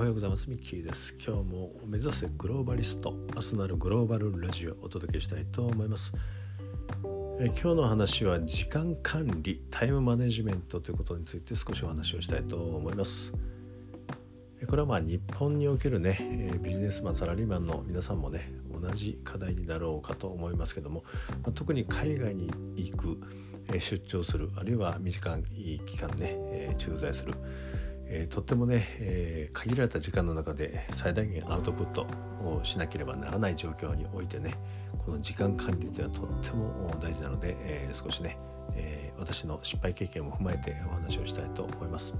おはようございます。ミッキーです。今日も目指せグローバリスト明日なるグローバルラジオをお届けしたいと思います。え今日の話は時間管理タイムマネジメントということについて少しお話をしたいと思います。これはまあ日本におけるねビジネスマンサラリーマンの皆さんもね同じ課題になろうかと思いますけども、特に海外に行く出張するあるいは短い期間ね駐在するえー、とってもね、えー、限られた時間の中で最大限アウトプットをしなければならない状況においてねこの時間管理というのはとっても大事なので、えー、少しね、え私の失敗経験も踏まえてお話をしたいと思います。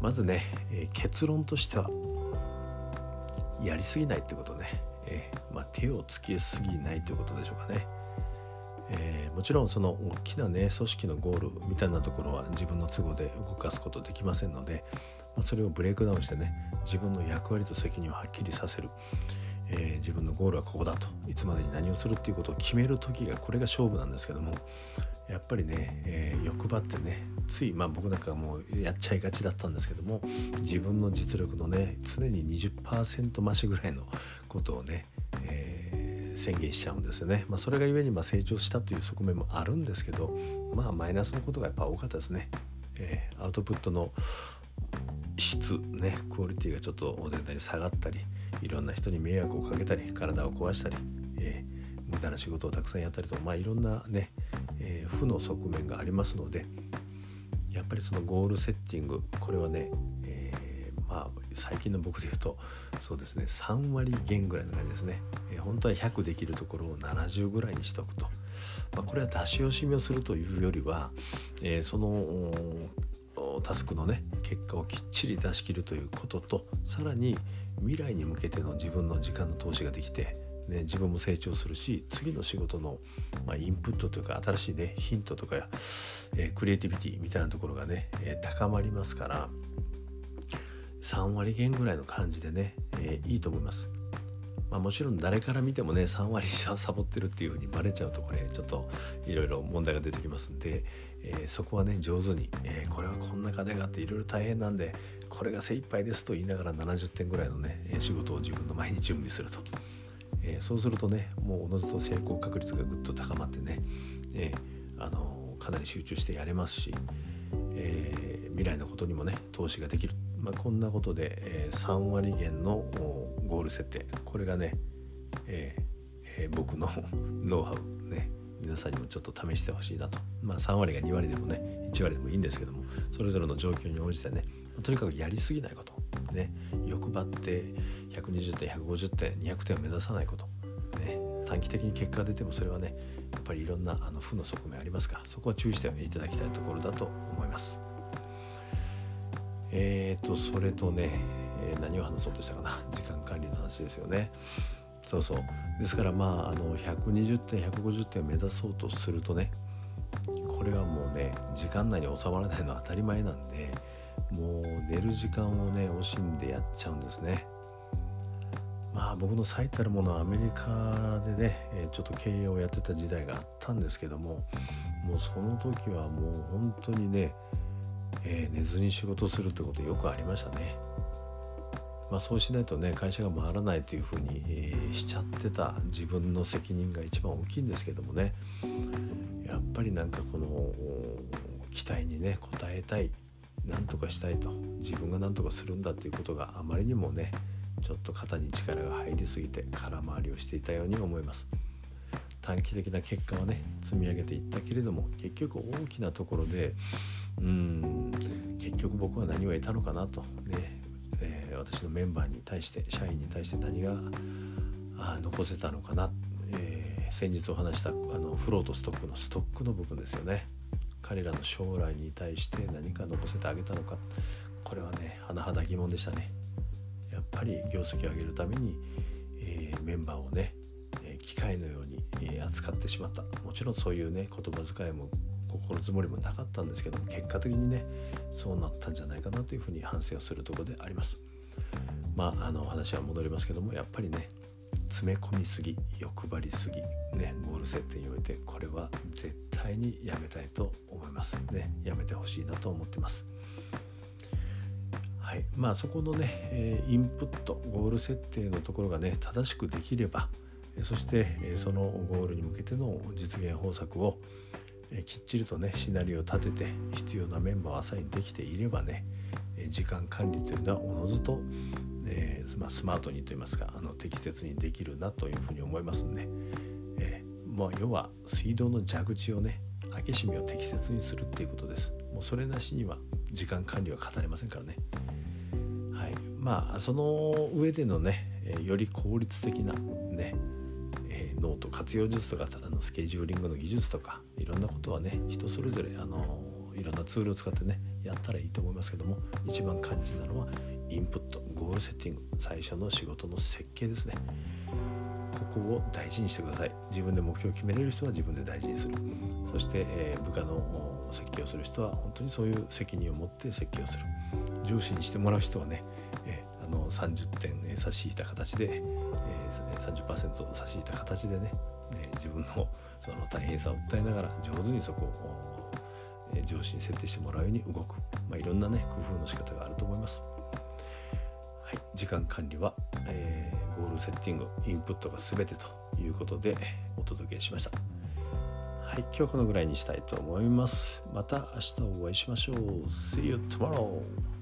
まずね、え結論としてはやりすぎないってことね、えまあ、手をつけすぎないということでしょうかね。えー、もちろんその大きなね組織のゴールみたいなところは自分の都合で動かすことできませんので、まあ、それをブレイクダウンしてね自分の役割と責任をはっきりさせる、えー、自分のゴールはここだと。いつまでに何をするっていうことを決める時がこれが勝負なんですけどもやっぱりね、えー、欲張ってねついまあ僕なんかもうやっちゃいがちだったんですけども自分の実力のね常に20%増しぐらいのことをね、宣言しちゃうんですよね。まあ、それがゆえにま成長したという側面もあるんですけどまあマイナスのことがやっぱ多かったですね。えー、アウトプットの質ねクオリティがちょっと全体に下がったりいろんな人に迷惑をかけたり体を壊したり、えー、無駄な仕事をたくさんやったりとまあいろんなね、えー、負の側面がありますのでやっぱりそのゴールセッティングこれはね、最近の僕で言うとそうですね3割減ぐらいの感じですね、えー、本当は100できるところを70ぐらいにしとくと、まあ、これは出し惜しみをするというよりは、えー、そのタスクのね結果をきっちり出し切るということとさらに未来に向けての自分の時間の投資ができてね、自分も成長するし次の仕事の、まあ、インプットというか新しいねヒントとか、えー、クリエイティビティみたいなところがね、えー、高まりますから3割減ぐらいの感じでね、えー、いいと思います。まあ、もちろん誰から見てもね3割サボってるっていう風にバレちゃうとこれちょっといろいろ問題が出てきますんで、えー、そこはね上手に、えー、これはこんな金があっていろいろ大変なんでこれが精一杯ですと言いながら70点ぐらいのね仕事を自分の前に準備すると、えー、そうするとねもうおのずと成功確率がぐっと高まってね、えあのかなり集中してやれますし、え未来のことにもね投資ができるまあ、こんなことで、えー、3割減のゴール設定。これがね、えーえー、僕の ノウハウ。ね皆さんにもちょっと試してほしいなと。まあ3割が2割でもね1割でもいいんですけどもそれぞれの状況に応じてねとにかくやりすぎないこと。ね欲張って120点150点200点を目指さないこと。ね短期的に結果が出てもそれはねやっぱりいろんなあの負の側面ありますからそこは注意していただきたいところだと思います。えーとそれとね、えー、何を話そうとしたかな。時間管理の話ですよね。そうそう。ですからまああの120点150点を目指そうとするとねこれはもうね時間内に収まらないのは当たり前なんでもう寝る時間をね惜しんでやっちゃうんですね。まあ僕の最たるものはアメリカでねちょっと経営をやってた時代があったんですけどももうその時はもう本当にねえー、寝ずに仕事するってことよくありましたね。まあ、そうしないとね会社が回らないというふうに、えー、しちゃってた自分の責任が一番大きいんですけどもねやっぱりなんかこの期待にね応えたい何とかしたいと自分が何とかするんだっていうことがあまりにもねちょっと肩に力が入りすぎて空回りをしていたように思います。短期的な結果はね積み上げていったけれども結局大きなところでうん結局僕は何を得たのかなと。ね、えー、私のメンバーに対して社員に対して何があ残せたのかな、えー、先日お話したあのフロートストックのストックの部分ですよね。彼らの将来に対して何か残せてあげたのか。これはね甚だ疑問でしたね。やっぱり業績を上げるために、えー、メンバーをね械のように扱ってしまった。もちろんそういうね言葉遣いも心づもりもなかったんですけども結果的にねそうなったんじゃないかなというふうに反省をするところであります。まああの話は戻りますけどもやっぱりね詰め込みすぎ欲張りすぎねゴール設定においてこれは絶対にやめたいと思います。ねやめてほしいなと思ってます。ははい。まあそこのね、えインプットゴール設定のところがね正しくできればそしてそのゴールに向けての実現方策をきっちりとねシナリオを立てて必要なメンバーをアサインできていればね時間管理というのはおのずと、えーまあ、スマートにといいますかあの適切にできるなというふうに思いますんで、えーまあ、要は水道の蛇口をね開け閉めを適切にするっていうことです。もうそれなしには時間管理は語れませんからね。はい。まあその上でのねより効率的なねノート活用術とかあのスケジューリングの技術とかいろんなことはね人それぞれあのいろんなツールを使ってねやったらいいと思いますけども一番肝心なのはインプットゴールセッティング最初の仕事の設計ですね。ここを大事にしてください。自分で目標を決めれる人は自分で大事にする。そして、えー、部下の設計をする人は本当にそういう責任を持って設計をする。上司にしてもらう人はね、あの30点差し引いた形で、えー、30%差し引いた形でね、え自分のその大変さを訴えながら上手にそこをえ上司に設定してもらうように動く、まあ、いろんなね工夫の仕方があると思います。はい、時間管理は、えー、ゴールセッティングインプットが全てということでお届けしました。はい、今日このぐらいにしたいと思います。また明日お会いしましょう。See you tomorrow!